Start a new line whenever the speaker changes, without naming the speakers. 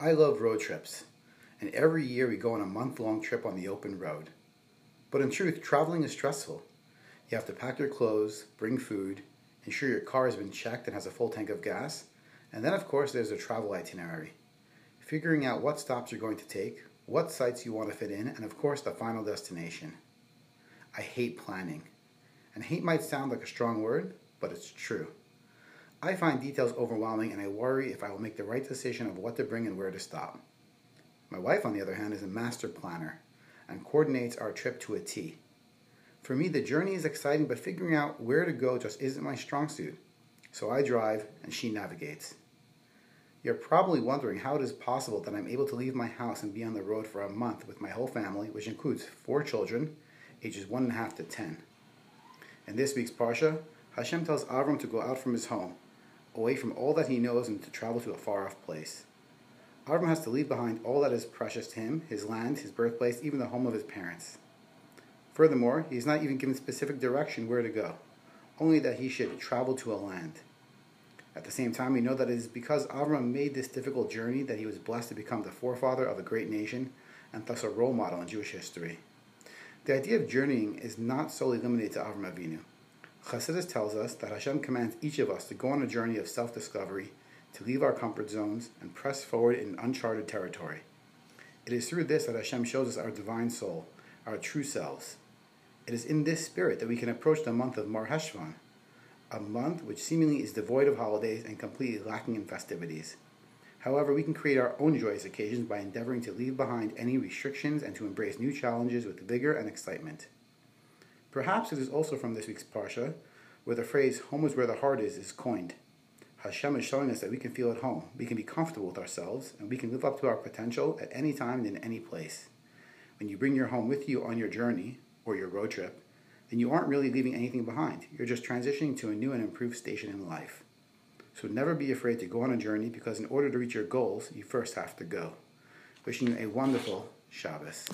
I love road trips, and every year we go on a month long trip on the open road. But in truth, traveling is stressful. You have to pack your clothes, bring food, ensure your car has been checked and has a full tank of gas, and then, of course, there's a travel itinerary. Figuring out what stops you're going to take, what sites you want to fit in, and of course, the final destination. I hate planning. And hate might sound like a strong word, but it's true. I find details overwhelming and I worry if I will make the right decision of what to bring and where to stop. My wife, on the other hand, is a master planner and coordinates our trip to a T. For me, the journey is exciting, but figuring out where to go just isn't my strong suit. So I drive and she navigates. You're probably wondering how it is possible that I'm able to leave my house and be on the road for a month with my whole family, which includes four children, ages one and a half to ten. In this week's Parsha, Hashem tells Avram to go out from his home, away from all that he knows and to travel to a far off place. Avram has to leave behind all that is precious to him his land, his birthplace, even the home of his parents. Furthermore, he is not even given specific direction where to go, only that he should travel to a land. At the same time, we know that it is because Avram made this difficult journey that he was blessed to become the forefather of a great nation and thus a role model in Jewish history. The idea of journeying is not solely limited to Avram Avinu. Chassidus tells us that Hashem commands each of us to go on a journey of self discovery, to leave our comfort zones, and press forward in uncharted territory. It is through this that Hashem shows us our divine soul, our true selves. It is in this spirit that we can approach the month of Mar Heshvan, a month which seemingly is devoid of holidays and completely lacking in festivities. However, we can create our own joyous occasions by endeavoring to leave behind any restrictions and to embrace new challenges with vigor and excitement. Perhaps it is also from this week's Parsha where the phrase home is where the heart is is coined. Hashem is showing us that we can feel at home, we can be comfortable with ourselves, and we can live up to our potential at any time and in any place. When you bring your home with you on your journey or your road trip, then you aren't really leaving anything behind. You're just transitioning to a new and improved station in life. So never be afraid to go on a journey because in order to reach your goals, you first have to go. Wishing you a wonderful Shabbos.